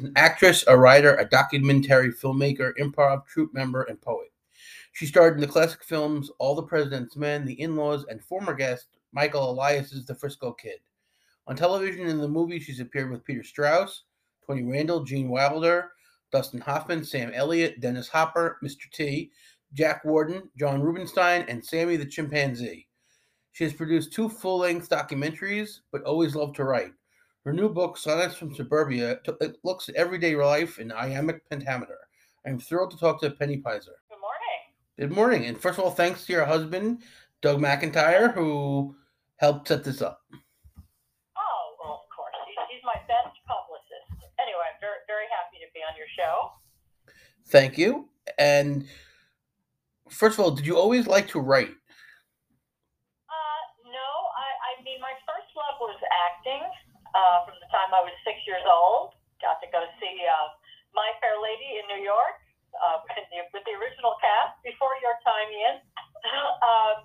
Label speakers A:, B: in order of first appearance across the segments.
A: an actress, a writer, a documentary filmmaker, improv troupe member, and poet. She starred in the classic films All the President's Men, The In Laws, and former guest Michael Elias's The Frisco Kid. On television and in the movies, she's appeared with Peter Strauss, Tony Randall, Gene Wilder, Dustin Hoffman, Sam Elliott, Dennis Hopper, Mr. T, Jack Warden, John Rubinstein, and Sammy the Chimpanzee. She has produced two full length documentaries, but always loved to write. Her new book, Sonnets from Suburbia, t- it looks at everyday life in iambic pentameter. I'm thrilled to talk to Penny Peyser.
B: Good morning.
A: Good morning. And first of all, thanks to your husband, Doug McIntyre, who helped set this up.
B: Oh, well, of course. He's, he's my best publicist. Anyway, I'm very, very happy to be on your show.
A: Thank you. And first of all, did you always like to write?
B: Uh, no, I, I mean, my first love was acting uh, from the time I was six years old. Got to go see uh, My Fair Lady in New York uh, the, with the original cast before your time, Ian. um,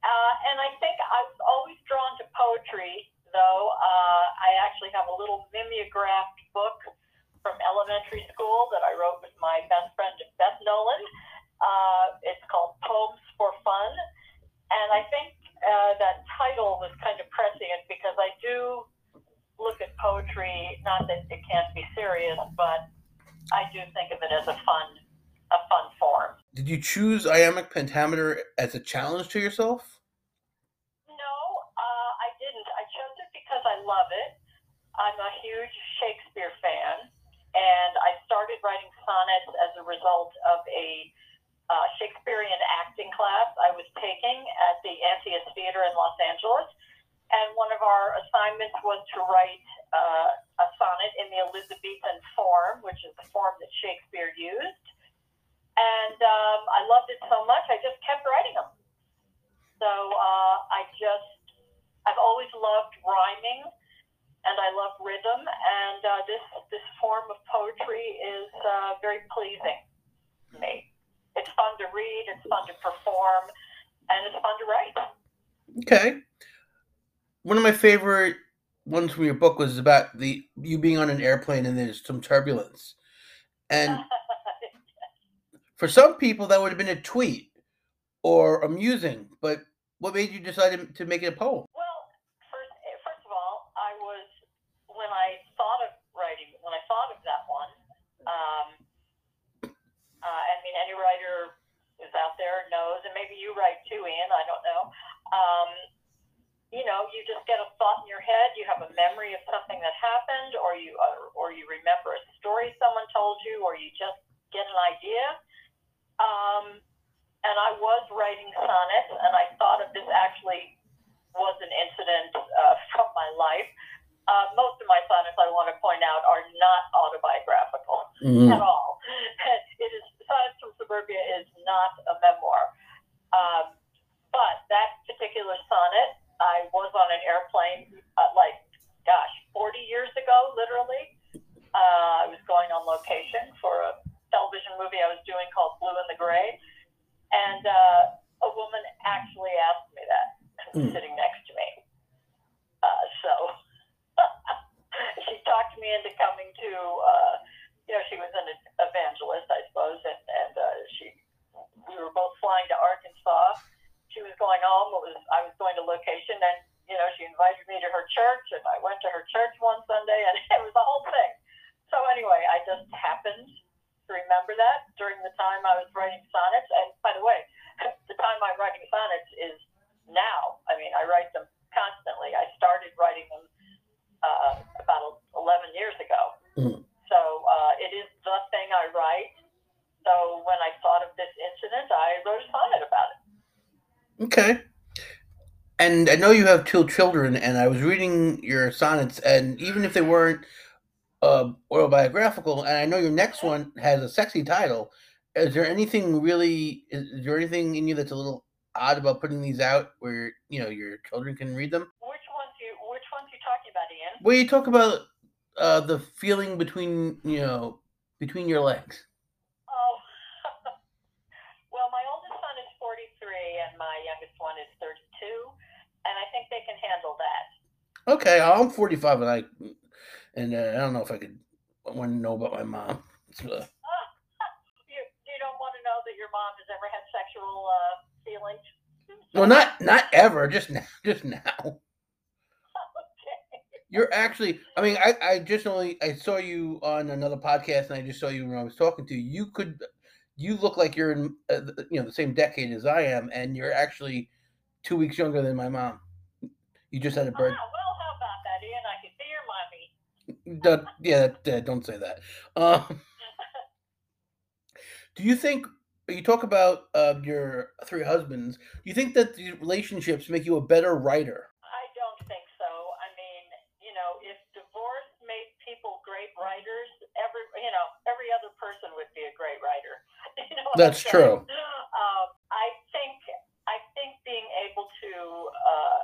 B: uh, and I think I was always drawn to poetry, though. Uh, I actually have a little mimeographed book from elementary school that I wrote with my best friend Beth Nolan. Uh, it's called Poems for Fun, and I think uh, that title was kind of prescient because I do look at poetry. Not that it can't be serious, but I do think of it as a fun, a fun form.
A: Did you choose iambic pentameter as a challenge to yourself?
B: No, uh, I didn't. I chose it because I love it. I'm a huge Shakespeare fan, and I started writing sonnets as a result of a uh, Shakespearean acting class I was taking at the Antaeus Theater in Los Angeles. And one of our assignments was to write uh, a sonnet in the Elizabethan form, which is the form that Shakespeare used. And um, I loved it so much, I just kept writing them. So uh, I just, I've always loved rhyming and I love rhythm. And uh, this, this form of poetry is uh, very pleasing to me. It's fun to read, it's fun to perform, and it's fun to write.
A: Okay. One of my favorite ones from your book was about the you being on an airplane and there's some turbulence. And for some people that would have been a tweet or amusing, but what made you decide to- make it a poem?
B: Well, first, eh, of all, I was when I thought of writing, when I thought of that one. Um, uh, I mean, any writer is out there knows, and maybe you write too, Ian. I don't know. Um, you know, you just get a thought in your head. You have a memory of something that happened, or you or, or you remember a story someone told you, or you just get an idea. Um, and I was writing sonnets, and I thought of this actually was an incident uh, from my life. Uh, most of my sonnets, I want to point out, are not autobiographical
A: Mhm.
B: at all. It is Sonnets from Suburbia is not a memoir. Um, but that particular sonnet, I was on an airplane, uh, like, gosh, 40 years ago, literally. Uh, I was going on location for a television movie I was doing called Blue and the Gray. And uh, a woman actually asked me that,
A: Mm.
B: sitting next to me. Uh, so she talked me into coming to, uh, you know, she was an evangelist, I suppose, and, and uh, she, we were both flying to Arkansas. She was going home. It was I was going to location, and you know, she invited me to her church, and I went to her church one Sunday, and it was the whole thing. So anyway, I just happened to remember that during the time I was writing sonnets. And by the way, the time I'm writing sonnets is now. I mean, I write them constantly. I started writing them uh, about 11 years ago.
A: Mhm.
B: So uh, it is the thing I write. So when I thought of this incident, I wrote a sonnet about it.
A: Okay. And I know you have two children, and I was reading your sonnets, and even if they weren't uh, autobiographical, and I know your next one has a sexy title, is there anything really, is, is there anything in you that's a little odd about putting these out where, you know, your children can read them?
B: Which ones you Which ones you talking about, Ian?
A: Where you talk about uh, the feeling between, you know, between your legs.
B: Oh, well, my oldest son is 43 and my youngest one is 32, and I think they can handle that.
A: Okay, I'm 45, and I, and uh, I don't know if I could want to know about my mom. It's, uh,
B: you, you don't want to know that your mom has ever had sexual uh, feelings?
A: well, not not ever. Just now. Just now.
B: okay.
A: You're actually. I mean, I I just only I saw you on another podcast, and I just saw you when I was talking to you. You could. You look like you're in uh, the- you know the same decade as I am, and you're actually two weeks younger than my mom. You just had a
B: Ah,
A: birth.
B: well, how about that, Ian? I can see your
A: Don't, yeah, don't say that. Um, do you think you talk about uh, your three husbands? Do you think that the relationships make you a better writer?
B: I don't think so. I mean, you know, if divorce made people great writers, every you know, every other person would be a great writer. You know
A: That's true.
B: Um, I think I think being able to uh,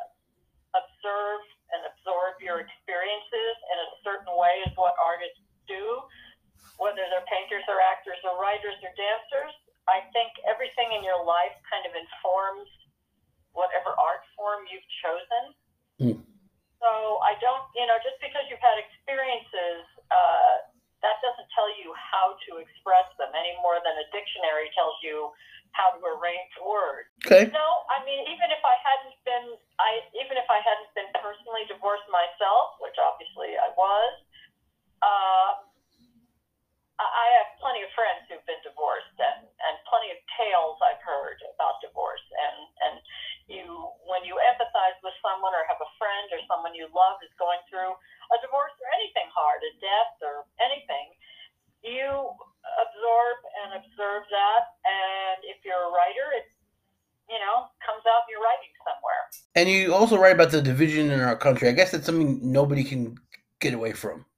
B: observe and absorb your experiences certain way is what artists do, whether they're painters or actors or writers or dancers. I think everything in your life kind of informs whatever art form you've chosen.
A: Hmm.
B: So I don't, you know, just because you've had experiences, uh, that doesn't tell you how to express them any more than a dictionary tells you how to arrange words.
A: Okay.
B: No, I mean, even if I hadn't been, I even if I hadn't been personally divorced myself, which obviously I was, uh, I I have plenty of friends who've been divorced, and and plenty of tales I've heard about divorce. And and you, when you empathize with someone, or have a friend, or someone you love is going through a divorce or anything hard, a death or anything, you absorb and observe that. And if you're a writer, it you know comes out in your writing somewhere.
A: And you also write about the division in our country. I guess that's something nobody can get away from.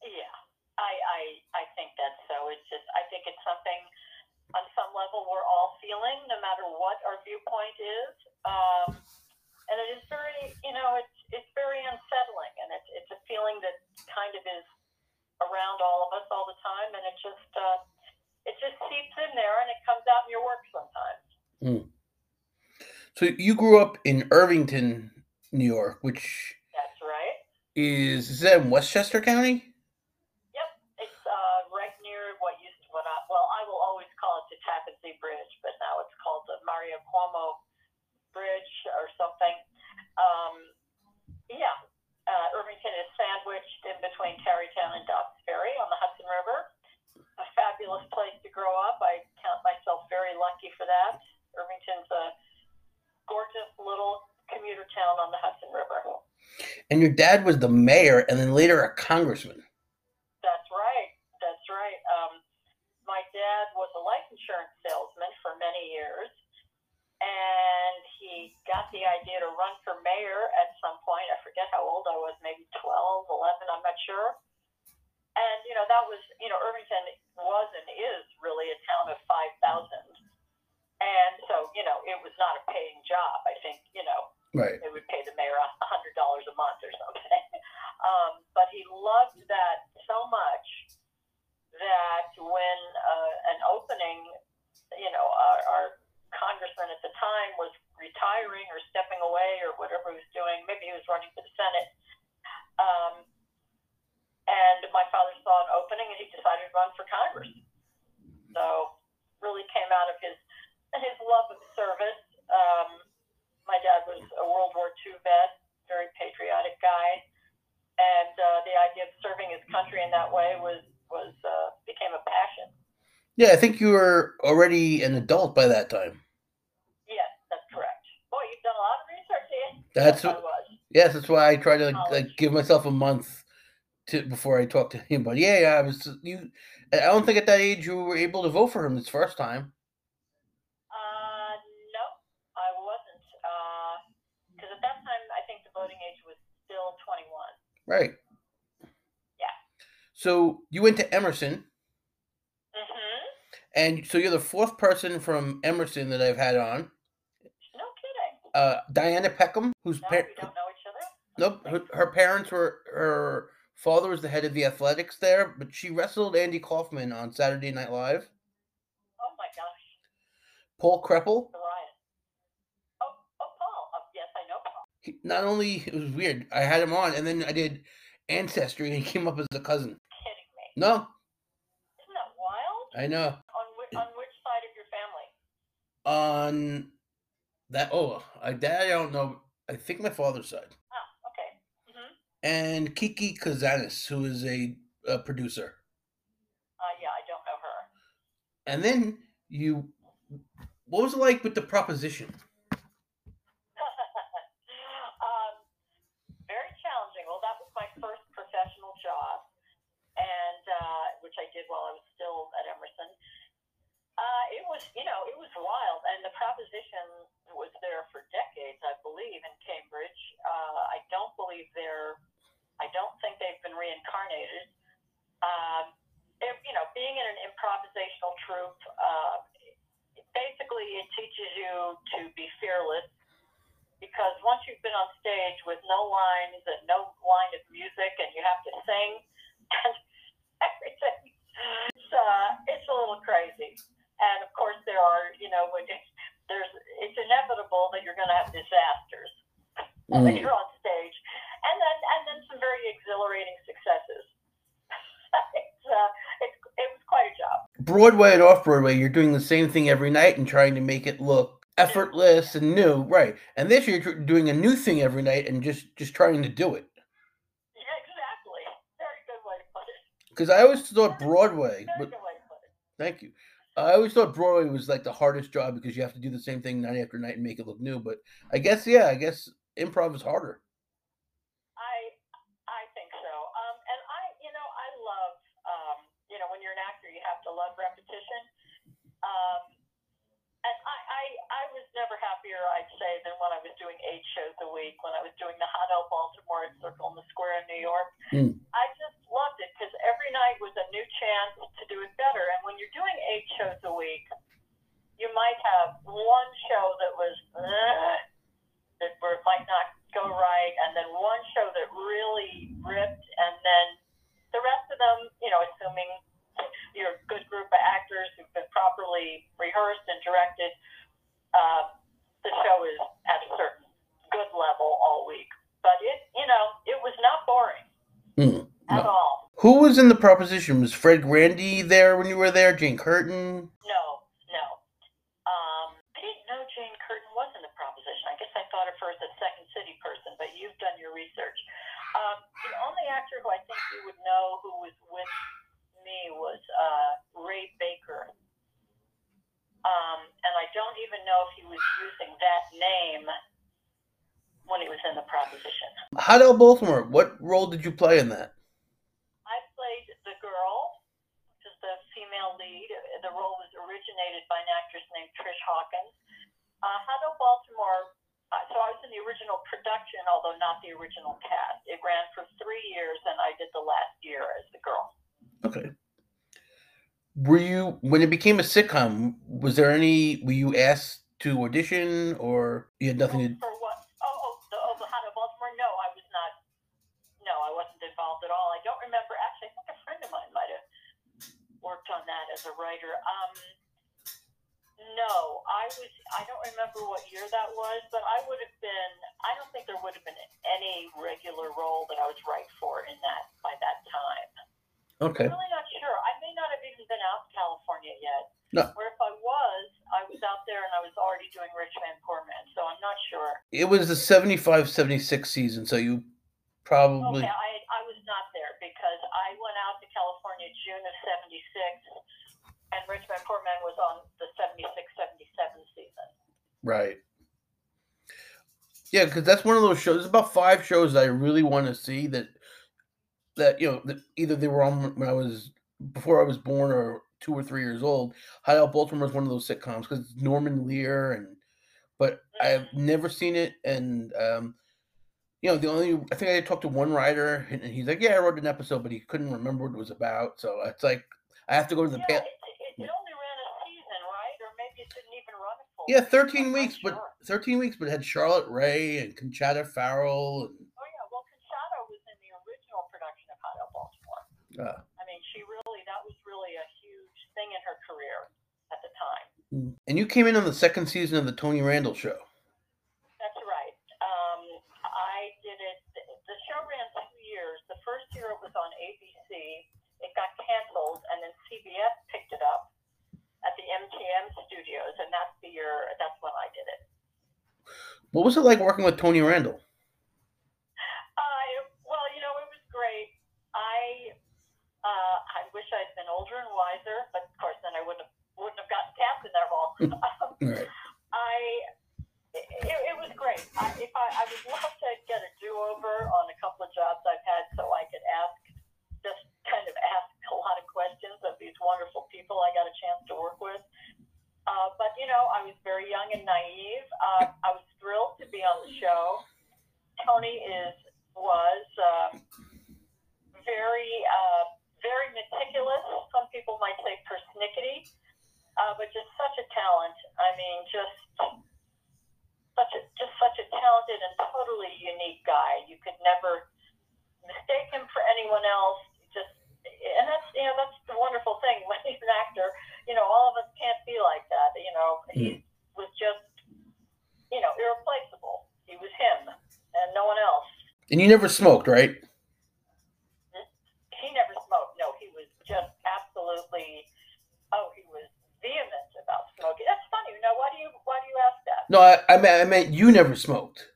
B: Yeah, I, I, I think that's so. It's just, I think it's something on some level we're all feeling, no matter what our viewpoint is. Um, and it is very, you know, it's, it's very unsettling, and it's, it's a feeling that kind of is around all of us all the time, and it just, uh, it just seeps in there, and it comes out in your work sometimes.
A: So you grew up in Irvington, New York, which
B: That's right.
A: is is that in Westchester County?
B: It's uh, right near what used to, what I, well, I will always call it the Tappan Zee Bridge, but now it's called the Mario Cuomo Bridge or something. Um, yeah, uh, Irvington is sandwiched in between Tarrytown and Dobbs Ferry on the Hudson River. A fabulous place to grow up. I count myself very lucky for that. Irvington's a gorgeous little commuter town on the Hudson River.
A: And your dad was the mayor and then later a congressman. Yeah, I think you were already an adult by that time.
B: Yes, that's correct. Boy, you've done a lot of research, Ian.
A: That's
B: yes, I was.
A: yes, that's why I try to
B: College.
A: like give myself a month to before I talk to him. But yeah, yeah, I was you. I don't think at that age you were able to vote for him this first time.
B: Uh, no, I wasn't. Because at that time, I think the voting age was still 21.
A: Right.
B: Yeah.
A: So you went to Emerson. And so you're the fourth person from Emerson that I've had on.
B: No kidding.
A: Uh, Diana Peckham, who's
B: No,
A: par-
B: don't know each other.
A: nope, her, her parents were her father was the head of the athletics there, but she wrestled Andy Kaufman on Saturday Night Live.
B: Oh my gosh,
A: Paul Kreppel.
B: Oh, oh, Paul. Oh, yes, I know Paul.
A: he, not only it was weird, I had him on, and then I did Ancestry, and he came up as a cousin.
B: Kidding me?
A: No,
B: Isn't that wild?
A: I know.
B: On which, on which side of your family?
A: On that, oh, I that I don't know. I think my father's side.
B: Ah, okay. hmm
A: And Kiki Kazanis, who is a, a producer.
B: Uh, yeah, I don't know her.
A: And then you, what was it like with the proposition?
B: um, very challenging. Well, that was my first professional job, and uh, which I did while I was still at Emerson. Uh, it was, you know, it was wild, and the proposition was there for decades, I believe, in Cambridge. Uh, I don't believe they're, I don't think they've been reincarnated. Um, it, you know, being in an improvisational troupe, uh, basically it teaches you to be fearless because once you've been on stage with no lines and no line of music and you have to sing and everything, it's, uh, it's a little crazy. And of course, there are, you know, when it's, there's, it's inevitable that you're going to have disasters when
A: Mm.
B: you're on stage, and then and then some very exhilarating successes. it's, uh, it's, it was quite a job.
A: Broadway and off Broadway, you're doing the same thing every night and trying to make it look effortless and new, right? And this year you're doing a new thing every night and just just trying to do it.
B: Yeah, exactly. Very good way to put it.
A: Because I always thought Broadway,
B: Very
A: but
B: good way to put it.
A: thank you. I always thought Broadway was like the hardest job because you have to do the same thing night after night and make it look new. But I guess yeah, I guess improv is harder.
B: I I think so. Um, and I, you know, I love, um, you know, when you're an actor, you have to love repetition. Um, and I, I, I was never happier, I'd say, than when I was doing eight shows a week. When I was doing the Hot L Baltimore at Circle in the Square in New York,
A: Mm.
B: I just loved it because every night was a new chance to do it better. And when you're doing eight shows a week, you might have one show that was. "Ugh," that where it might not go right, and then one show that really ripped, and then the rest of them, you know, assuming you're a good group of actors who've been properly rehearsed and directed, uh, the show is at a certain good level all week. But it, you know, it was not boring
A: Hmm.
B: at
A: No.
B: all.
A: Who was in the proposition? Was Fred Grandy there when you were there? Jane Curtin?
B: No, no. Um, I didn't know Jane Curtin was in the proposition. I guess I thought of her as a Second City person, but you've done your research. Um, the only actor who I think you would know who was with me was uh, Ray Baker. Um, and I don't even know if he was using that name when he was in the proposition.
A: Hot L Baltimore. What role did you play in that?
B: I played the girl, which is the female lead. The role was originated by an actress named Trish Hawkins. Uh, Hello Baltimore. Uh, so I was in the original production, although not the original cast. It ran for three years, and I did the last year as the girl.
A: Okay. Were you when it became a sitcom? Was there any? Were you asked to audition, or you had nothing to?
B: For what? Oh, oh, the, oh, the Hello Baltimore. No, I was not. No, I wasn't involved at all. I don't remember. Actually, I think a friend of mine might have worked on that as a writer. Um, no, I was. I don't remember what year that was, but I would have been. I don't think there would have been any regular role that I was right for in that by that time.
A: Okay.
B: I'm really not sure. I may not have even been out California yet.
A: No.
B: Or if I was, I was out there and I was already doing Rich Man Poor Man, so I'm not sure.
A: It was the 75 76 season, so you probably.
B: Okay, I, I was not there because I went out to California June of 76, and Rich Man Poor Man was on the 76 77 season.
A: Right. Yeah, because that's one of those shows. There's about five shows that I really want to see that that you know that either they were on when I was before I was born or two or three years old. Hot L Baltimore is one of those sitcoms because it's Norman Lear and but I've never seen it and um you know the only I think I talked to one writer and he's like yeah I wrote an episode but he couldn't remember what it was about so it's like I have to go to the
B: yeah,
A: past.
B: it, it, only ran a season, right? Or maybe it didn't even run full
A: Yeah, 13
B: I'm not
A: weeks, but 13 weeks, but it had Charlotte Rae and Conchata Ferrell. And,
B: Oh yeah, well, Conchata was in the original production of Hot Baltimore.
A: uh, And you came in on the second season of the Tony Randall show.
B: That's right. Um, I did it. The show ran two years. The first year it was on ABC. It got canceled, and then
A: CBS
B: picked it up at the MTM studios, and that's the year. That's when I did it. What was it like working with
A: Tony Randall? Never smoked, right?
B: He never smoked. No, he was just absolutely. Oh, he was vehement about smoking. That's funny. Now, why do you why do you ask that?
A: No, I, I meant I meant you never smoked.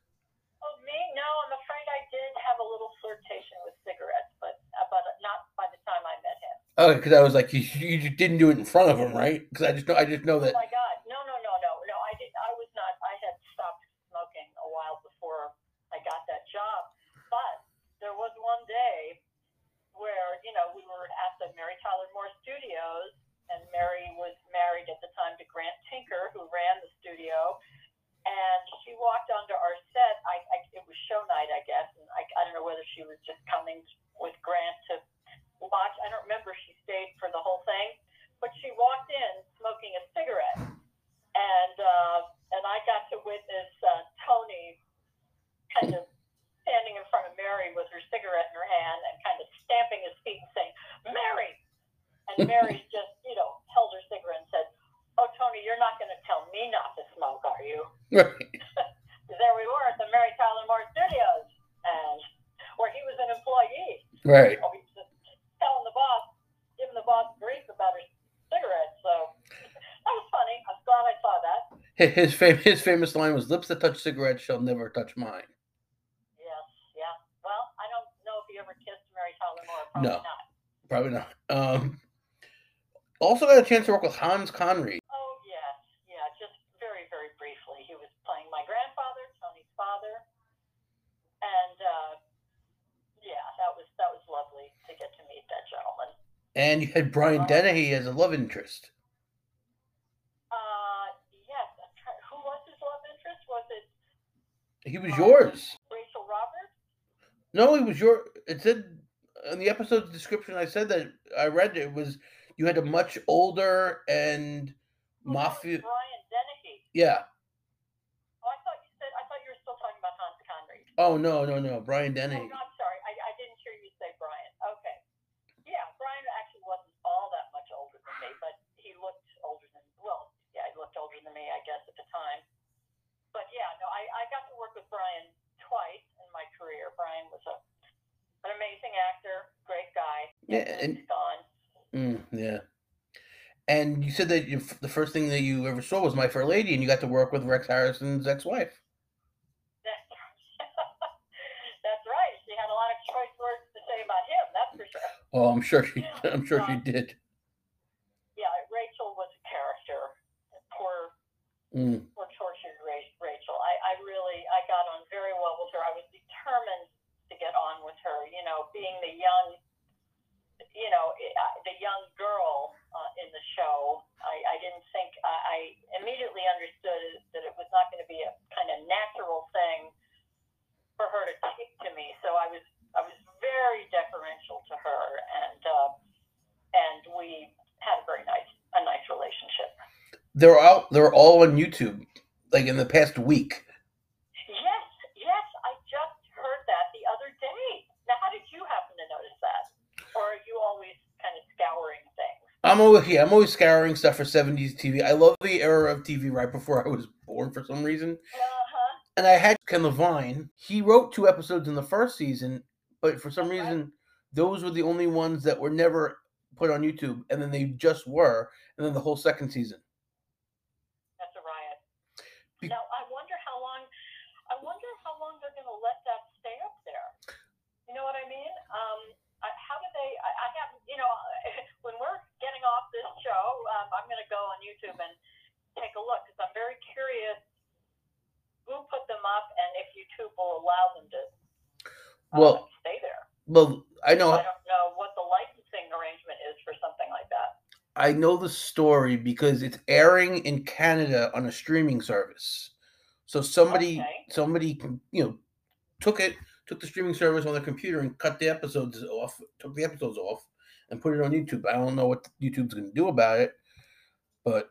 B: Oh, me? No, I'm afraid I did have a little flirtation with cigarettes, but uh, but not by the time I met him.
A: Oh, because I was like, you, you didn't do it in front of him, right? Because I just know I just know
B: Oh
A: that.
B: my God! No, no, no, no, no. I did. I was not. I had stopped smoking a while before I got that job, but there was one day where you know we were at the Mary Tyler Moore Studios, and Mary was married at the time to Grant Tinker, who ran the studio. And she walked onto our set. I, I it was show night, I guess, and I, I don't know whether she was just coming with Grant to watch. I don't remember if she stayed for the whole thing, but she walked in smoking a cigarette, and uh, and I got to witness uh, Tony kind of standing in front of Mary with her cigarette in her hand and kind of stamping his feet and saying, "Mary," and Mary just you know held her cigarette and said, "Oh, Tony, you're not going to tell me not to smoke, are you?"
A: Right.
B: there we were at the Mary Tyler Moore Studios, and where he was an employee.
A: Right.
B: Oh, he's just telling the boss, giving the boss grief about her cigarettes. So that was funny. I'm glad I saw that.
A: His fam- his famous line was, "Lips that touch cigarettes shall never touch mine."
B: Yes, yeah. Well, I don't know if he ever kissed Mary Tyler Moore. Probably
A: No.
B: not.
A: Probably not. Um, also got a chance to work with Hans Conried.
B: Oh yes, yeah. Just very, very briefly, he was playing my grandfather, Tony's father, and uh, yeah, that was that was lovely to get to meet that gentleman.
A: And you had Brian Dennehy as a love interest.
B: Uh, yes. I'm try- Who was his love interest? Was it
A: He was yours.
B: Rachel Roberts?
A: No, he was your. It said in the episode's description. I said that I read it was you had a much older and
B: Oh, was
A: mafia.
B: Brian Dennehy.
A: Yeah.
B: Oh, I thought you said. I thought you were still talking about Hans Conried.
A: Oh no, no, no, Brian
B: Oh,
A: Dennehy.
B: no, I'm sorry. I, I didn't hear you say Brian. Okay. Yeah, Brian actually wasn't all that much older than me, but he looked older than. Well, yeah, he looked older than me, I guess, at the time. But yeah, no, I, I got to work with Brian twice in my career. Brian was a an amazing actor, great guy.
A: Yeah,
B: and
A: and
B: he's gone.
A: mm, yeah. And you said that you, the first thing that you ever saw was My Fair Lady, and you got to work with Rex Harrison's ex-wife.
B: That's, that's right. She had a lot of choice words to say about him. That's for sure.
A: Oh, I'm sure she. I'm sure she did.
B: Yeah, Rachel was a character. Poor,
A: Mm,
B: poor tortured Ra- Rachel. I, I really, I got on very well with her. I was determined to get on with her. You know, being the young, you know, i- the young girl uh, in the show. I, I didn't think. I, I immediately understood that it was not going to be a kind of natural thing for her to take to me. So I was, I was very deferential to her, and uh, and we had a very nice, a nice relationship.
A: they're out. They're all on YouTube, like in the past week.
B: Yes, yes, I just heard that the other day. Now, how did you happen to notice that? Or are you always kind of scouring things?
A: I'm always yeah, I'm always scouring stuff for 70s TV. I love the era of TV right before I was born for some reason.
B: Uh huh.
A: And I had Ken Levine. He wrote two episodes in the first season, but for some
B: Okay.
A: reason, those were the only ones that were never put on YouTube, and then they just were, and then the whole second season.
B: That's a riot.
A: Be-
B: now, I wonder how long. know what I mean? Um, I, how do they? I, I have, you know, when we're getting off this show, um, I'm going to go on YouTube and take a look because I'm very curious who put them up and if YouTube will allow them to uh,
A: Well,
B: stay there.
A: well, I know
B: I don't know what the licensing arrangement is for something like that.
A: I know the story because it's airing in Canada on a streaming service. So somebody
B: Okay.
A: somebody you know took it took the streaming service on their computer and cut the episodes off, took the episodes off and put it on YouTube. I don't know what YouTube's going to do about it, but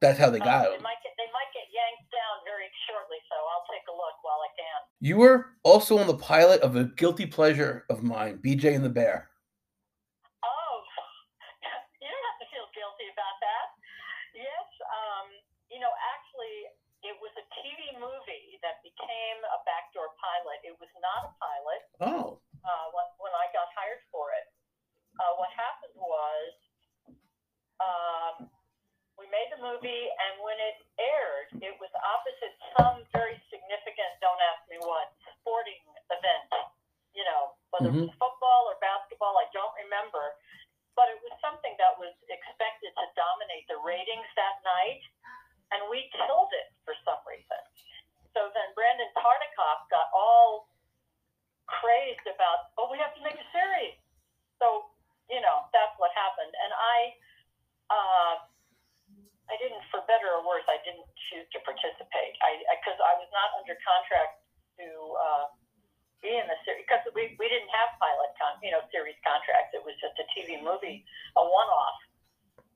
A: that's how they got it.
B: they might get they might get yanked down very shortly, so I'll take a look while I can.
A: You were also on the pilot of a guilty pleasure of mine, BJ and the Bear.
B: Oh, you don't have to feel guilty about that. Yes, um, you know, actually, it was a TV movie that became a backdoor pilot. It was not a pilot
A: Oh,
B: uh, when, when I got hired for it. Uh, what happened was um, we made the movie, and when it aired, it was opposite some very significant, don't ask me what, sporting event. You Mm-hmm. whether it was football or basketball, I don't remember. But it was something that was expected to dominate the ratings that night, and we killed it for some reason. So then Brandon Tartikoff got all crazed about, oh, we have to make a series. So, you know, that's what happened. And I, uh, I didn't, for better or worse, I didn't choose to participate. I, because I, was not under contract to uh, be in the series because we, we didn't have pilot, con- you know, series contracts. It was just a TV movie, a one-off.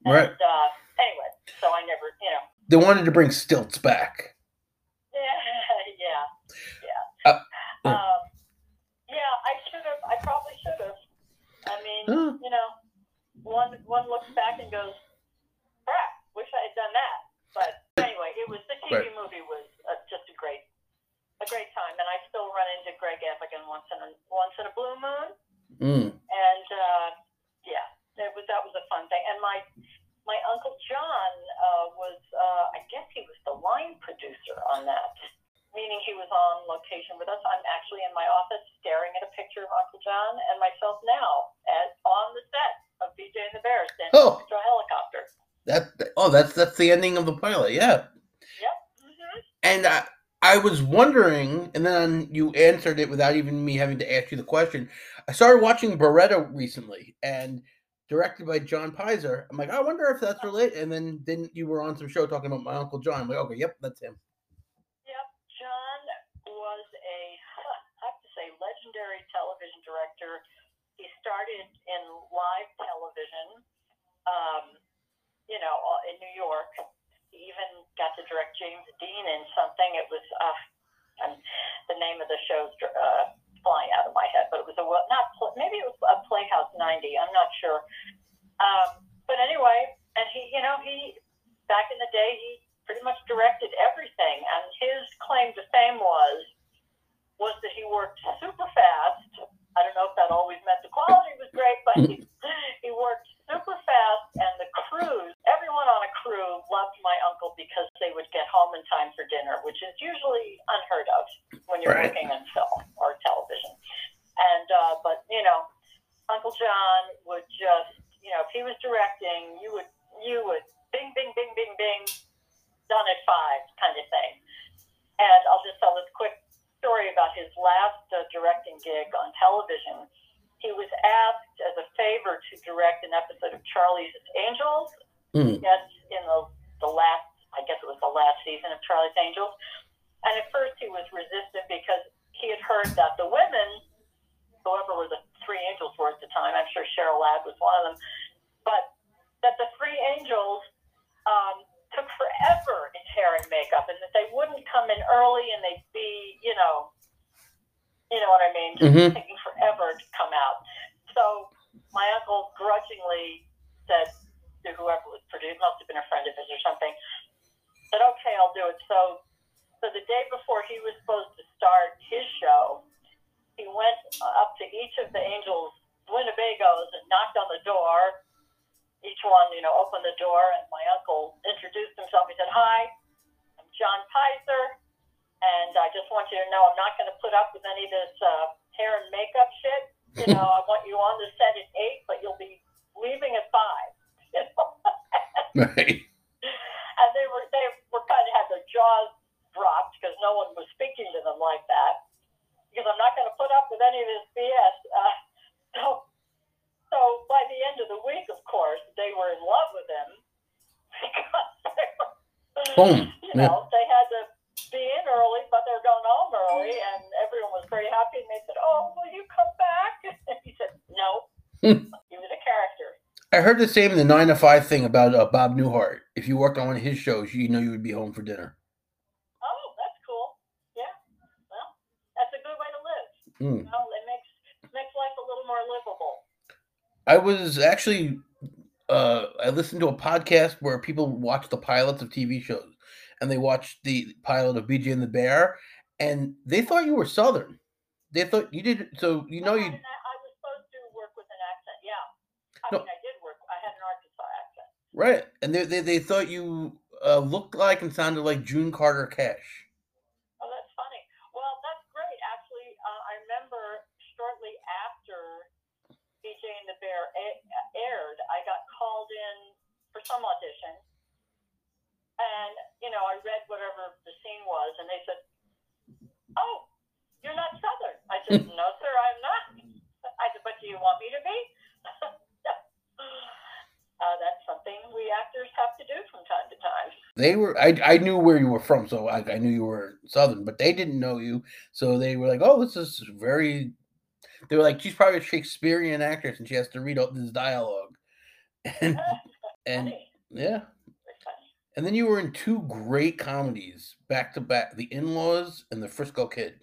A: right.
B: And, uh, anyway, so I never, you know,
A: They wanted to bring stilts back.
B: yeah, yeah, yeah.
A: Uh, yeah.
B: um, yeah, I should have. I probably should have. I mean, you know, one one looks back and goes, "Crap, wish I had done that." But anyway, it was the TV
A: Right.
B: movie was uh, just a great, a great time, and I still run into Greg Evigan once in a once in a blue moon,
A: Mm.
B: and uh, yeah, it was that was a fun thing. And my my uncle John uh, was, uh, I guess he was the line producer on that, meaning he was with us. I'm actually in my office staring at a picture of Uncle John and myself now as on the set of BJ and the Bear standing
A: Oh.
B: next to a helicopter.
A: That oh, that's that's the ending of the pilot. Yeah.
B: hmm
A: And I, I was wondering, and then you answered it without even me having to ask you the question. I started watching Baretta recently, and directed by John Peyser. I'm like, I wonder if that's related. And then then you were on some show talking about my uncle John. I'm like, okay, yep, that's him.
B: Yep, John was a, I have to say, legendary television director. He started in live television, um, you know, uh, in New York. He even got to direct James Dean in something. It was, uh, um, the name of the show's uh, flying out of my head, but it was a, well, not, pl- maybe it was a Playhouse 90. I'm not sure. Um, but anyway, and he, you know, he, back in the day, he pretty much directed everything, and his claim to fame was was that he worked super fast. I don't know if that always meant the quality was great, but he, he worked super fast, and the crews, everyone on a crew loved my uncle because they would get home in time for dinner, which is usually unheard of when you're
A: Right.
B: working in film or television. And uh, but you know, Uncle John would just, you know, if he was directing, you would you would bing bing bing bing bing done at five kind of thing. And I'll just tell this quick story about his last uh, directing gig on television. He was asked as a favor to direct an episode of Charlie's Angels.
A: Mm
B: in the, the last, I guess it was the last season of Charlie's Angels. And at first he was resistant because he had heard that the women, whoever were the three angels were at the time, I'm sure Cheryl Ladd was one of them, but that the three angels um, took forever in hair and makeup, and that they wouldn't come in early, and they'd be, you know, you know what I mean, just
A: Mhm.
B: taking forever to come out. So my uncle grudgingly said to whoever was producing, must have been a friend of his or something, said, "Okay, I'll do it." So, so the day before he was supposed to start his show, he went up to each of the angels' Winnebagos and knocked on the door each one, you know, opened the door, and my uncle introduced himself. He said, "Hi, I'm John Peyser, and I just want you to know I'm not going to put up with any of this uh, hair and makeup shit. You know, I want you on the set at eight, but you'll be leaving at five. You know?
A: Right.
B: and they were they were kind of had their jaws dropped because no one was speaking to them like that. Because I'm not going to put up with any of this BS. Uh, so, so by the end of the week, of course, they were in love with him because they were,
A: Boom.
B: you
A: Yeah.
B: know, they had to be in early, but they're going home early, and everyone was very happy. And they said, "Oh, will you come back?" And he said, "No." He was a character.
A: I heard the same in the nine to five thing about uh, Bob Newhart. If you worked on one of his shows, you know you would be home for dinner.
B: Oh, that's cool. Yeah. Well, that's a good way to live.
A: Hmm.
B: Well, it makes makes life a little more livable.
A: I was actually uh, I listened to a podcast where people watch the pilots of TV shows, and they watched the pilot of BJ and the Bear, and they thought you were Southern. They thought you did. So you know you.
B: had I was supposed to work with an accent. Yeah. I
A: No.
B: mean, I did work. I had an Arkansas accent.
A: Right, and they they, they thought you uh, looked like and sounded like June Carter Cash.
B: Oh, that's funny. Well, that's great. Actually, uh, I remember shortly after BJ and the Bear a- aired, I got called in for some audition. And, you know, I read whatever the scene was, and they said, Oh, you're not Southern. I said, No, sir, I'm not. I said, But do you want me to be? uh, that's something we actors have to do from time to time.
A: They were I I knew where you were from, so I, I knew you were Southern, but they didn't know you, so they were like, "Oh, this is very." They were like, "She's probably a Shakespearean actress, and she has to read out this dialogue." And and yeah, and then you were in two great comedies back to back: The In-Laws and The Frisco Kid.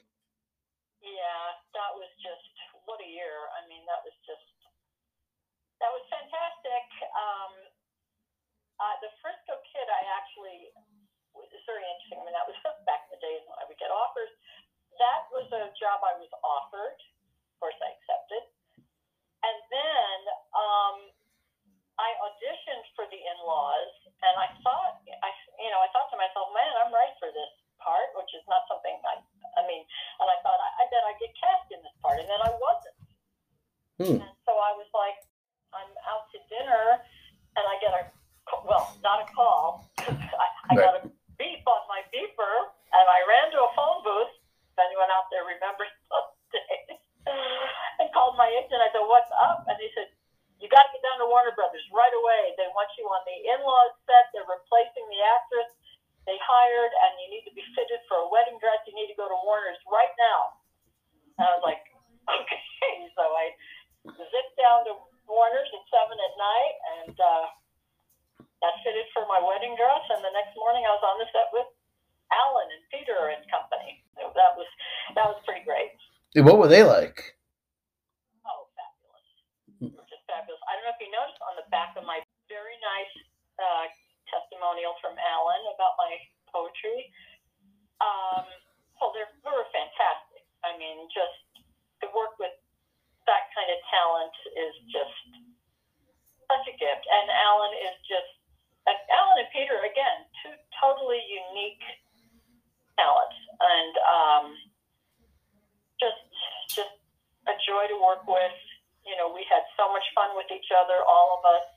B: I actually was very interesting. I mean, that was back in the days when I would get offers. That was a job I was offered. Of course, I accepted. And then um, I auditioned for the in-laws, and I thought, I, you know, I thought to myself, man, I'm right for this part, which is not something I, I mean, and I thought, I, I bet I get cast in this part, and then I wasn't.
A: Hmm.
B: And so I was like, I'm out to dinner, and I get a, well, not a call. I, I got a beep on my beeper, and I ran to a phone booth. If anyone out there remembers those days, and called my agent. I said, "What's up?" And he said, "You got to get down to Warner Brothers right away. They want you on the in-laws set. They're replacing the actress they hired, and you need to be fitted for a wedding dress. You need to go to Warner's right now." And I was like, "Okay." So I zipped down to Warner's at seven at night, and uh, got fitted for my wedding dress. And the next morning, I was on the set with Alan and Peter and company. So that was that was pretty great.
A: Hey, What were they like?
B: Oh, fabulous! Just fabulous. I don't know if you noticed on the back of my very nice uh, testimonial from Alan about my poetry. Um, well, they're they were fantastic. I mean, just to work with that kind of talent is just such a gift. And Alan is just and Alan and Peter again, two totally unique talents, and um, just just a joy to work with. You know, we had so much fun with each other, all of us.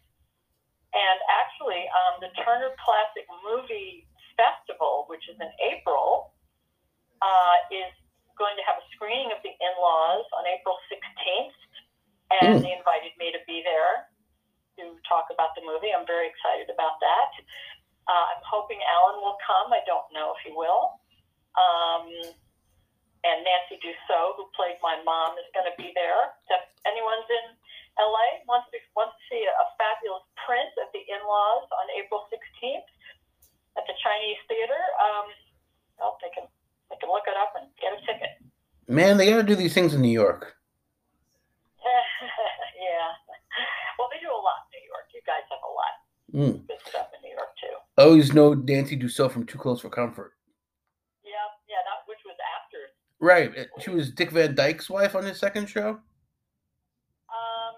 B: And actually, um, the Turner Classic Movie Festival, which is in April, uh, is going to have a screening of The In-Laws on April 16th, and
A: Mm.
B: they invited me to be there to talk about the movie. I'm very excited about that. Uh, I'm hoping Alan will come. I don't know if he will. Um, and Nancy Dussault, who played my mom, is going to be there. If anyone's in LA wants to wants to see a, a fabulous print of the in-laws on April 16th at the Chinese Theater, um, well, they can they can look it up and get a ticket.
A: Man, they gotta do these things in New York.
B: yeah. Well, they do a lot in New York. You guys have a lot
A: Mm.
B: of good stuff in New York too.
A: I always know Nancy Dussault from Too Close for Comfort.
B: Yeah, yeah. That which was after.
A: Right. She was Dick Van Dyke's wife on his second show.
B: Um,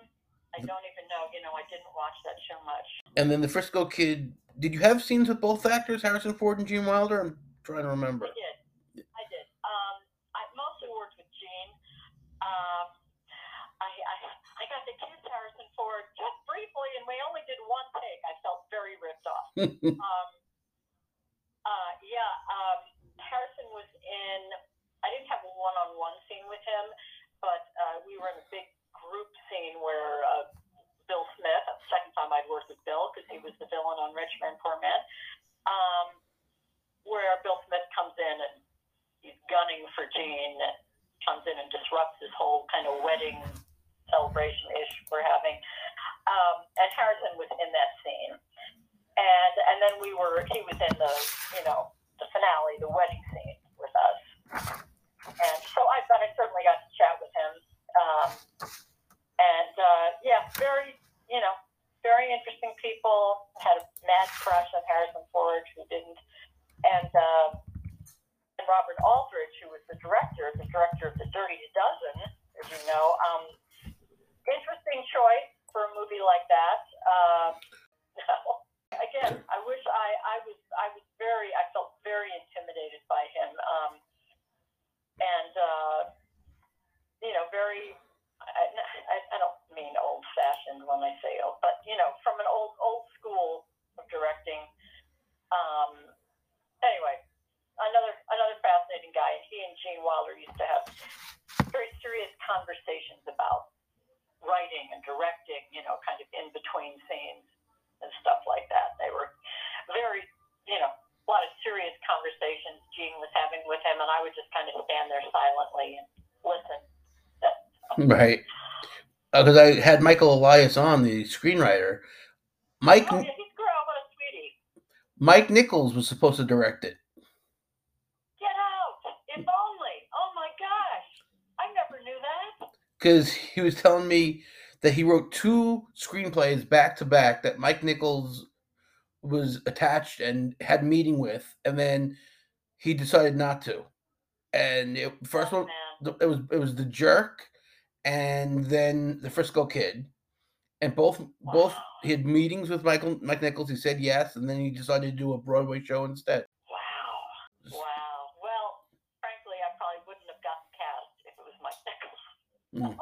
B: I don't even know. You know, I didn't watch that show much.
A: And then the Frisco Kid. Did you have scenes with both actors, Harrison Ford and Gene Wilder? I'm trying to remember.
B: I did. I did. Um, I mostly worked with Gene. Uh, um, uh, yeah, um, Harrison was in. I didn't have a one-on-one scene with him, but uh, we were in a big group scene where uh, Bill Smith. Second time I'd worked with Bill because he was the villain on Rich Man Poor Man. Um, where Bill Smith comes in and he's gunning for Gene, comes in and disrupts this whole kind of wedding celebration ish we're having. Um, and Harrison was in that scene, and and then we were he was in the you know the finale, the wedding scene with us, and so I I certainly got to chat with him, um, and uh, yeah, very you know very interesting people. Had a mad crush on Harrison Ford, who didn't, and. Uh, and Robert Aldrich, who was the director, the director of The Dirty Dozen, as you know, um, interesting choice for a movie like that. Um, again, I wish I, I was I was very I felt very intimidated by him, um, and uh, you know very. I, I, I don't mean old fashioned when I say old, but you know from an old old school of directing. Um, anyway, another another fascinating guy. He and Gene Wilder used to have very serious conversations about writing and directing, you know, kind of in between scenes and stuff like very, you know, a lot of serious conversations Gene was having with him, and I would just kind of stand there silently and listen.
A: right. Because uh, I had Michael Elias on, the screenwriter. Mike.
B: Oh, yeah, he's girl, what a sweetie.
A: Mike Nichols was supposed to direct it.
B: Get out! If only. Oh my gosh! I never knew that
A: because he was telling me that he wrote two screenplays back to back that Mike Nichols was attached and had a meeting with, and then he decided not to. And it, first one, it was it was the jerk, and then the Frisco Kid, and both wow. both he had meetings with Michael Mike Nichols. He said yes, and then he decided to do a Broadway show instead.
B: Wow! Wow! Well, frankly, I probably wouldn't have gotten cast if it was Mike Nichols. Mm.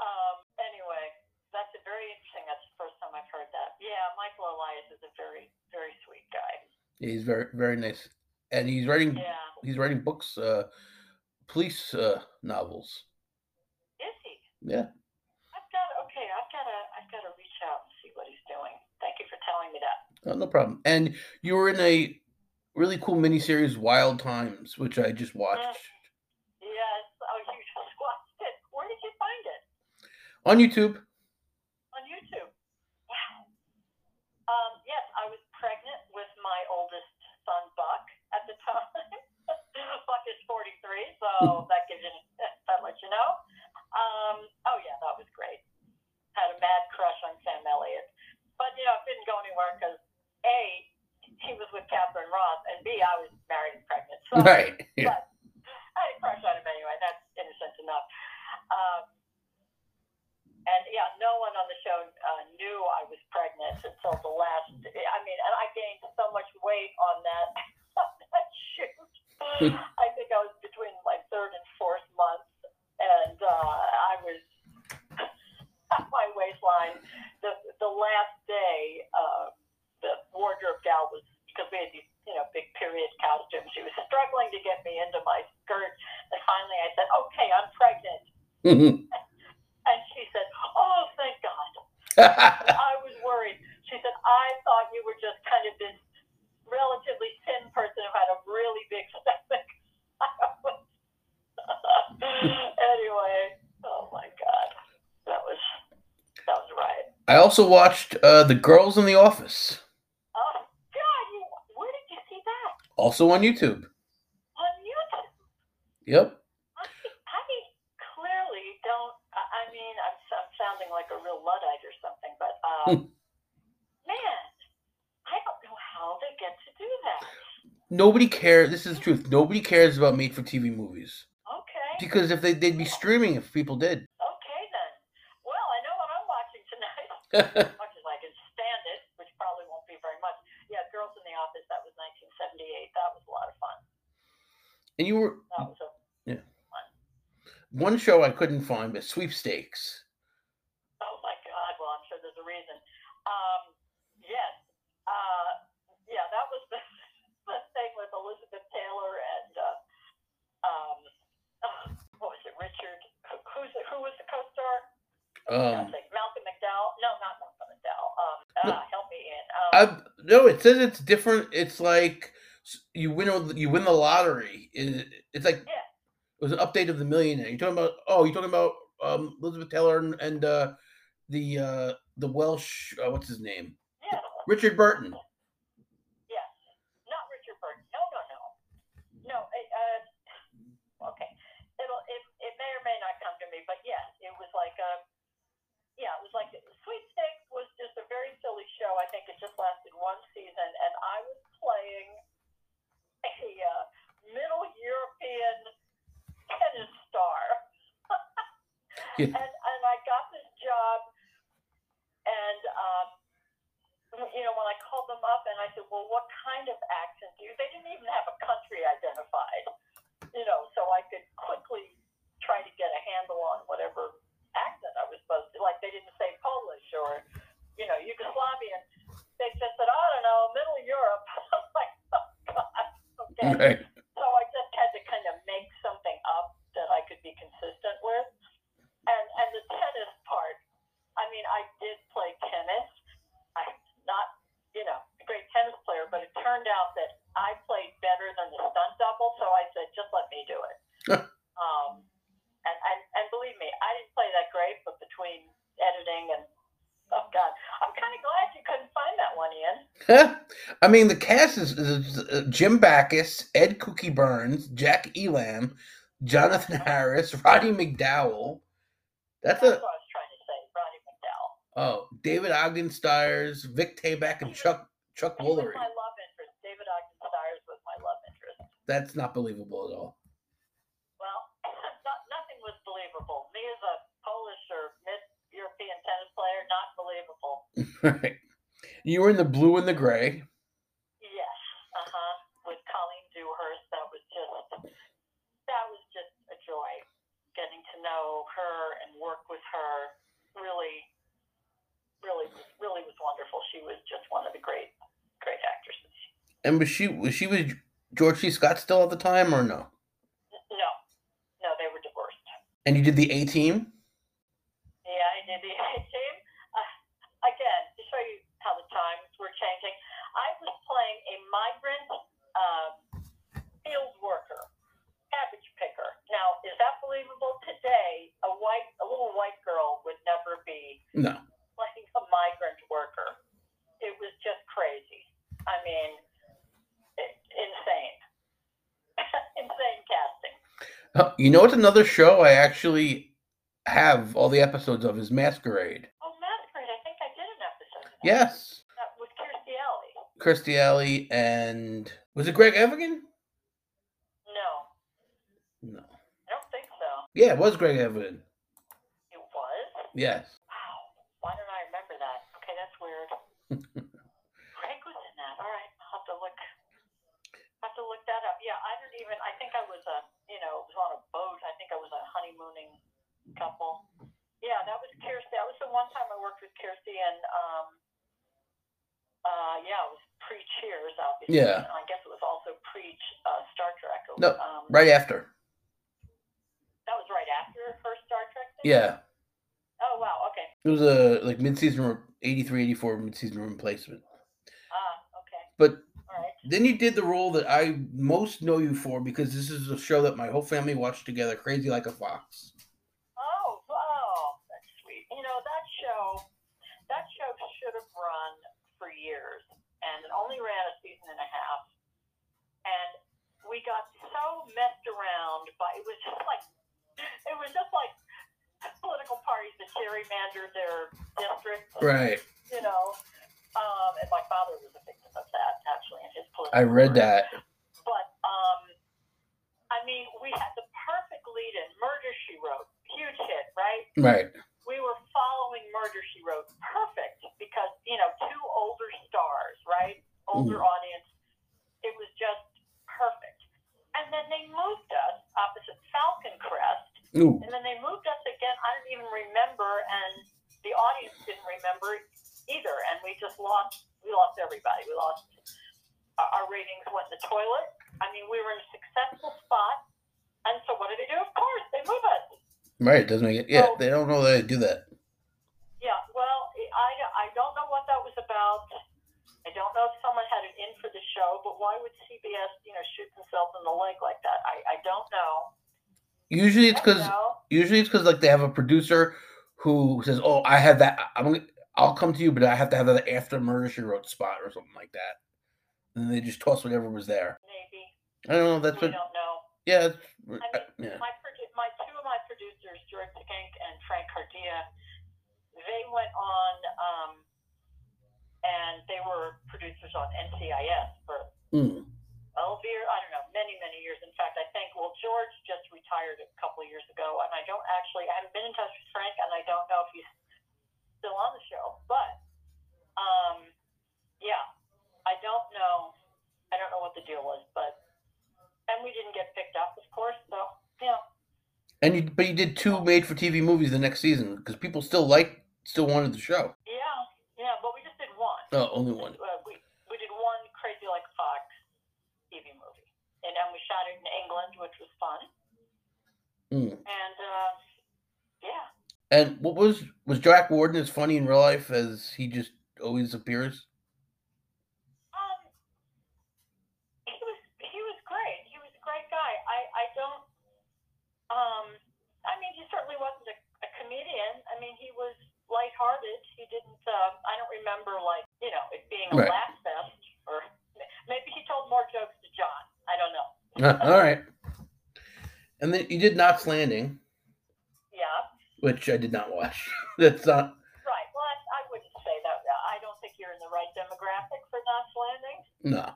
B: um, anyway, that's a very interesting. That's the first time I've heard that. Yeah, Michael Elias is a very, very sweet guy.
A: Yeah, he's very, very nice, and he's writing.
B: Yeah.
A: He's writing books, uh, police uh, novels.
B: Is he?
A: Yeah.
B: I've got okay. I've got to. I've got to reach out and see what he's doing. Thank you for telling me that.
A: Oh, no problem. And you were in a really cool miniseries, Wild Times, which I just watched. Mm.
B: Yes. Oh, you just watched it. Where did you find it?
A: On YouTube.
B: On YouTube. Wow. Um, yes, I was pregnant with my oldest son, Buck, at the time. Buck is 43, so that gives you, that lets you know. Um, oh, yeah, that was great. Had a mad crush on Sam Elliott. But, you know, it didn't go anywhere because, A, he was with Katharine Ross, and B, I was married and pregnant. So,
A: right. Yeah.
B: But I had a crush on him anyway. That's innocent enough. Um, and yeah, no one on the show uh, knew I was pregnant until the last. I mean, and I gained so much weight on that, that shoot. I think I was between my third and fourth month, and uh, I was at my waistline. The the last day, uh, the wardrobe gal was because we had these you know big period costumes. She was struggling to get me into my skirt, and finally I said, "Okay, I'm pregnant." And she said, Oh, thank God. I was worried. She said, I thought you were just kind of this relatively thin person who had a really big stomach. anyway, oh my God. That was that was right.
A: I also watched uh, The Girls in the Office.
B: Oh God, you, where did you see that?
A: Also on YouTube.
B: On YouTube.
A: Yep. I, I clearly don't.
B: I mean, I'm, I'm, sounding like a real luddite or something. But um, man, I don't know how they get to do that.
A: Nobody cares. This is the truth. Nobody cares about made-for-TV movies.
B: Okay.
A: Because if they they'd be streaming if people did.
B: Okay then. Well, I know what I'm watching tonight. As much as I can stand it, which probably won't be very much. Yeah, Girls in the Office. That was 1978. That was a lot of fun.
A: And you were.
B: That was a,
A: yeah. Fun. One show I couldn't find, but Sweepstakes.
B: reason. Um, yes,
A: Um,
B: Malcolm McDowell. No, not Malcolm McDowell. Um,
A: No.
B: ah, help me in. Um,
A: I no, it says it's different. It's like you win you win the lottery. It's like
B: Yeah.
A: it was an update of the millionaire. You're talking about oh, you're talking about um, Elizabeth Taylor and, and uh, the uh, the Welsh uh, what's his name
B: yeah.
A: Richard Burton.
B: Yes. Not Richard Burton. No, no, no. No. It, uh, okay. It'll. It, it may or may not come to me, but yes, it was like a. Yeah, it was like Sweepstakes was just a very silly show. I think it just lasted one season, and I was playing a uh, Middle European tennis star.
A: Yeah.
B: and and I got this job, and um, you know when I called them up and I said, well, what kind of accent do you? They didn't even have a country identified, you know, so I could quickly try to get a handle on whatever accent I was supposed to. Like they didn't say Polish or you know Yugoslavian. They just said, I don't know, Middle Europe. I'm like, oh God, okay.
A: Right.
B: So I just had to kind of make something up that I could be consistent with. And and the tennis part, I mean, I did play tennis. I'm not, you know, a great tennis player, but it turned out that I played better than the stunt double. So I said, just let me do it. um, and, and and believe me, I didn't play that great, but between editing and oh god, I'm kind of glad you couldn't find that one, Ian.
A: I mean, the cast is, is uh, Jim Backus, Edd Kookie Byrnes, Jack Elam, Jonathan Harris, Roddy McDowall. That's
B: That's
A: a
B: what I was trying to say, Roddy McDowall.
A: oh David Ogden Stiers, Vic Tayback, and Chuck Chuck
B: He
A: Woolery.
B: my love interest. David Ogden Stiers was my love interest.
A: That's not believable at all.
B: Well, not, nothing was believable. Me as a Polish or mid European tennis player, not believable.
A: Right. You were in the blue and the gray.
B: Yes, uh huh. With Colleen Dewhurst, that was just that was just a joy. Getting to know her and work with her really, really, was- really was wonderful. She was just one of the great, great actresses.
A: And was she was she with George C. Scott still at the time or no?
B: No, no, they were divorced.
A: And you did the A team?
B: Yeah, I did the A team. Uh, again, to show you how the times were changing, I was playing a migrant um, field worker, cabbage picker. Now, is that believable? Today, a white, a little white girl would never be
A: No.
B: like a migrant worker. It was just crazy. I mean, insane, insane casting.
A: Uh, You know what's another show I actually have all the episodes of is Masquerade.
B: Oh, Masquerade! I think I did an episode. Of that.
A: Yes.
B: That with Kirstie Alley.
A: Kirstie Alley and was it Greg Evigan?
B: No,
A: No.
B: I don't think so.
A: Yeah, it was Greg Evigan.
B: It was?
A: Yes.
B: Wow. Why don't I remember that? Okay, that's was in that. All right, I'll have to look. Have to look that up. Yeah, I don't even. I think I was a. You know, was on a boat. I think I was a honeymooning couple. Yeah, that was Kirstie. That was the one time I worked with Kirstie, and um. Uh, yeah, it was pre Cheers, obviously.
A: Yeah.
B: And I guess it was also pre uh, Star Trek.
A: No,
B: um,
A: Right after.
B: That was right after her Star Trek thing.
A: Yeah.
B: Oh wow. Okay.
A: It was a like mid-season re- 83 84 mid-season replacement.
B: Ah. Okay.
A: But
B: right.
A: then you did the role that I most know you for because this is a show that my whole family watched together, Crazy Like a Fox.
B: Oh, wow, that's sweet. You know that show, that show should have run for years, and it only ran a season and a half. And we got so messed around by it was just like it was just like political parties that gerrymandered their districts.
A: Right.
B: You know, um, and my father was a victim of that actually in his political.
A: I read
B: career.
A: that.
B: But um, I mean, we had the perfect lead in Murder She Wrote, huge hit, right?
A: Right.
B: We were following Murder She Wrote, perfect because you know two older stars, right? Older audience. It was just perfect. And then they moved us opposite Falcon Crest,
A: Ooh.
B: and then they moved us again. I don't even remember, and the audience didn't remember either, and we just lost. We lost everybody. We lost. Our our ratings went in the toilet. I mean, we were in a successful spot, and so what did they do? Of course, they move us.
A: Right. Doesn't make it. Yeah.
B: So-
A: They don't know they do that. Yeah.
B: Well, I I don't know what that was about. I don't know if someone had it in for the show, but why would CBS, you know, shoot themselves in the leg like that? I, I don't know.
A: Usually it's because usually it's because like they have a producer who says, "Oh, I have that. I'm gonna, I'll come to you, but I have to have that after Murder She Wrote spot or something like that." And they just toss whatever was there.
B: Maybe.
A: I don't know. That's
B: we
A: what.
B: don't know.
A: Yeah. It's,
B: I
A: I- yeah.
B: my my two of my producers, George Pink and Frank Cardea, they went on um, and they were producers on NCIS for
A: Mm.
B: Elvira, I don't know, many, many years. In fact, I think, well, George just retired a couple of years ago, and I don't actually, I haven't been in touch with Frank, and I don't know if he's still on the show. But, um, yeah, I don't know. I don't know what the deal was, but, and we didn't get picked up, of course, so, yeah.
A: And you, but you did two made-for-TV movies the next season because people still like, still wanted the show.
B: Yeah, yeah, but we just did one.
A: Oh, only one.
B: Uh, we, we did one Crazy Like a Fox TV movie. And then we shot it in England, which was fun.
A: Mm.
B: And uh, yeah,
A: And what was was Jack Warden as funny in real life as he just always appears?
B: um, he was he was great. He was a great guy. I I don't. Um, I mean, he certainly wasn't a, a comedian. I mean, he was lighthearted. He didn't. Um, I don't remember like you know it being a
A: Right.
B: laugh fest, or maybe he told more jokes to John. I don't know.
A: Uh, all right. And then you did Knots Landing,
B: Yeah.
A: which I did not watch. That's not.
B: Right. Well, I, I wouldn't say that. I don't think you're in the right demographic for Knots Landing.
A: No.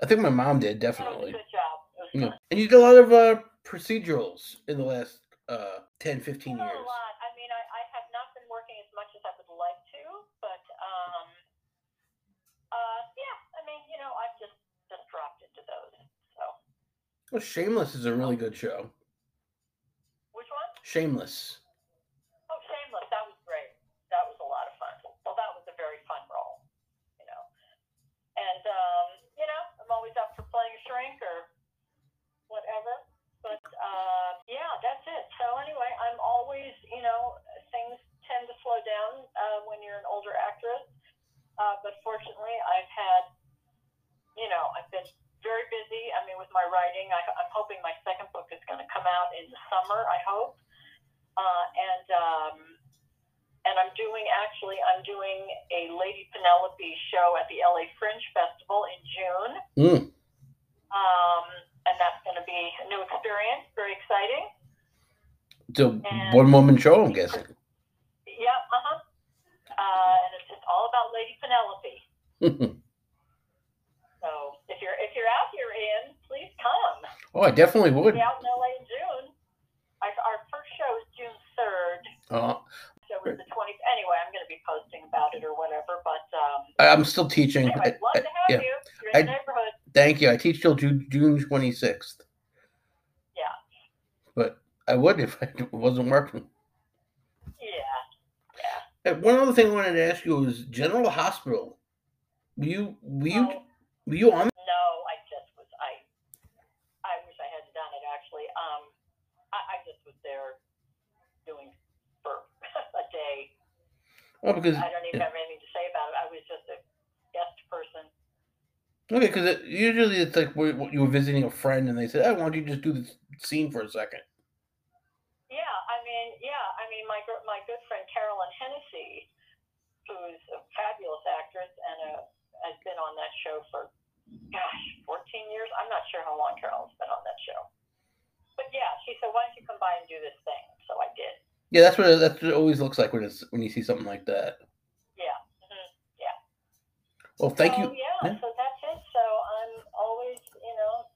A: I think my mom did definitely.
B: good job. It was
A: Yeah. And you did a lot of uh, procedurals in the last uh, 10, 15
B: Not
A: years.
B: a lot. I mean, I, I have not been working as much as I would like to, but um, uh, yeah. I mean, you know, I've just just dropped into those. So,
A: Well, Shameless is a really good show.
B: which one?
A: Shameless.
B: Oh, Shameless. That was great. That was a lot of fun. Well, that was a very fun role. You know, and um, you know, I'm always up for playing a shrink or whatever. But uh, yeah, that's it. So anyway, I'm always, you know, things tend to slow down uh, when you're an older actress. Uh, but fortunately, I've had, you know, I've been very busy. I mean, with my writing, I, I'm hoping my second book is going to come out in the summer. I hope. Uh, and um, and I'm doing actually, I'm doing a Lady Penelope show at the LA Fringe Festival in June.
A: Mm.
B: Um, and that's going to be a new experience. Very exciting.
A: It's a woman show, I'm guessing.
B: Yeah, uh-huh. Uh, and it's just all about Lady Penelope. So if you're if you're out here, Ian, please come.
A: oh, I definitely would.
B: Be out in LA in June. Our, our first show is June third.
A: Uh,
B: So it's the twenty. Anyway, I'm going to be posting about it or whatever. But um,
A: I- I'm still teaching.
B: anyway,
A: I-
B: love
A: I-
B: to have
A: yeah.
B: you. You're in the neighborhood.
A: Thank you. I teach till June, June 26th.
B: Yeah.
A: But I would if I wasn't working. Hey, one other thing I wanted to ask you was General Hospital. Were you were you
B: Oh,
A: were you on?
B: No, I just was. I I wish I hadn't done it. Actually, um, I, I just was there doing for a day.
A: Oh, because
B: I don't even
A: yeah.
B: have anything to say about it. I was just a guest person.
A: okay, because it, usually it's like you were visiting a friend and they said, "I want you to just do this scene for a second.
B: Yeah, I mean, yeah, I mean, my gr- my good Carolyn Hennesy, who's a fabulous actress and a, has been on that show for, gosh, 14 years. I'm not sure how long Carolyn's been on that show. But yeah, she said, why don't you come by and do this thing? So I did.
A: Yeah, that's what it, that's what it always looks like when it's when you see something like that.
B: Yeah. hmm
A: Well, thank
B: so,
A: you.
B: Yeah,
A: Yeah.
B: so that's it. So I'm always, you know,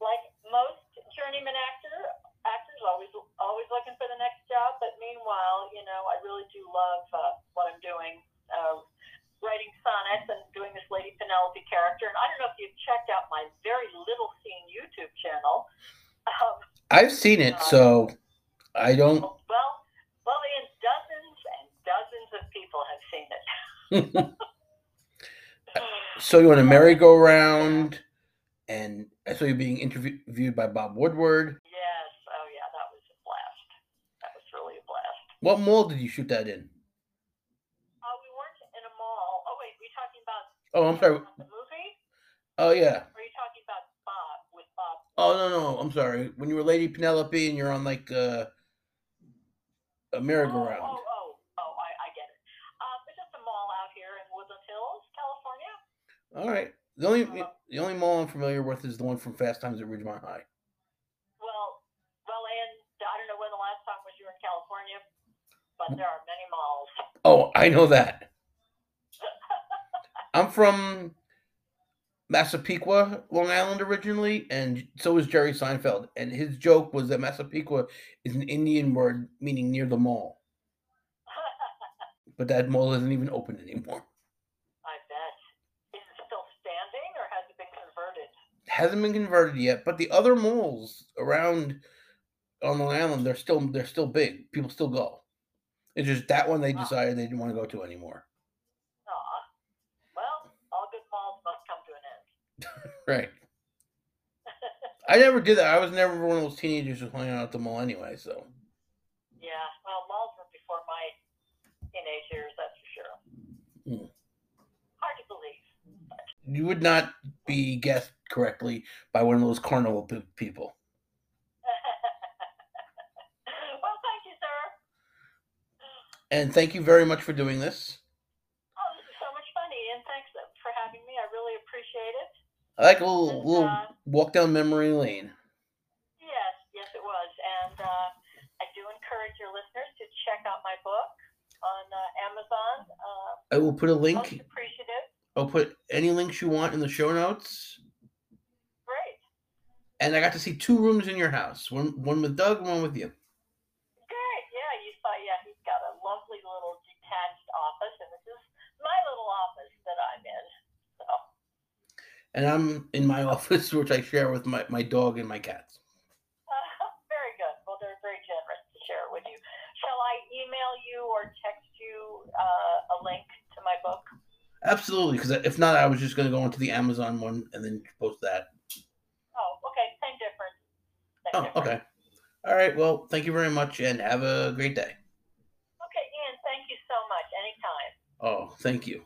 B: like most journeyman actor always always looking for the next job. But meanwhile, you know, I really do love uh, what I'm doing, uh, writing sonnets and doing this Lady Penelope character. And I don't know if you've checked out my very little seen YouTube channel. Um,
A: I've seen it, so I don't.
B: well, well, Ian, dozens and dozens of people have seen it.
A: So you're on a merry-go-round, and I saw you being interviewed by Bob Woodward.
B: Yes. Oh, yeah. That was a blast. That was really a blast.
A: What mall did you shoot that in?
B: Uh, we weren't in a mall. Oh wait, were you talking about
A: Oh, I'm sorry.
B: the movie?
A: Oh yeah.
B: Or are you talking about Bob with Bob?
A: Oh no no, I'm sorry. When you were Lady Penelope and you're on like uh, a
B: Oh,
A: merry-go-round.
B: oh, oh, oh, I, I get it. Um, it's just a mall out here in Woodland Hills, California.
A: All right. The only the only mall I'm familiar with is the one from Fast Times at Ridgemont High.
B: Well, well, and I don't know when the last time was you were in California, there are many malls.
A: Oh, I know that. I'm from Massapequa, Long Island originally, and so is Jerry Seinfeld. And his joke was that Massapequa is an Indian word meaning near the mall, but that mall isn't even open anymore.
B: I bet. Is it still standing or has it been converted?
A: hasn't been converted yet, but the other malls around on Long Island they're still they're still big. People still go. It's just that one they decided they didn't want to go to anymore.
B: Aw. Well, all good malls must come to an end.
A: Right. I never did that. I was never one of those teenagers who hung out at the mall anyway. So
B: yeah, well, malls were before my teenage years, that's for sure.
A: Hmm.
B: Hard to believe.
A: you would not be guessed correctly by one of those carnival people.
B: well, thank you, sir.
A: And thank you very much for doing this.
B: Oh, this is so much fun, Ian. Thanks for having me. I really appreciate it.
A: I like a little,
B: And,
A: little
B: uh,
A: walk down memory lane.
B: Yes, yes, it was. And uh, I do encourage your listeners to check out my book on uh, Amazon. Uh,
A: I will put a
B: most
A: link.
B: appreciative.
A: I'll put any links you want in the show notes.
B: Great.
A: And I got to see two rooms in your house. One one with Doug one with you.
B: Great. Yeah, you saw. Yeah, he's got a lovely little detached office, and this is my little office that I'm in. So,
A: And I'm in my office, which I share with my, my dog and my cats.
B: uh, very good. Well, they're very generous to share it with you. Shall I email you or text you uh, a link to my book?
A: Absolutely, because if not, I was just going to go into the Amazon one and then post that.
B: Oh, okay. Same difference. Same
A: Oh,
B: difference.
A: okay. All right. Well, thank you very much and have a great day.
B: Okay, Ian. Thank you so much. Anytime.
A: Oh, thank you.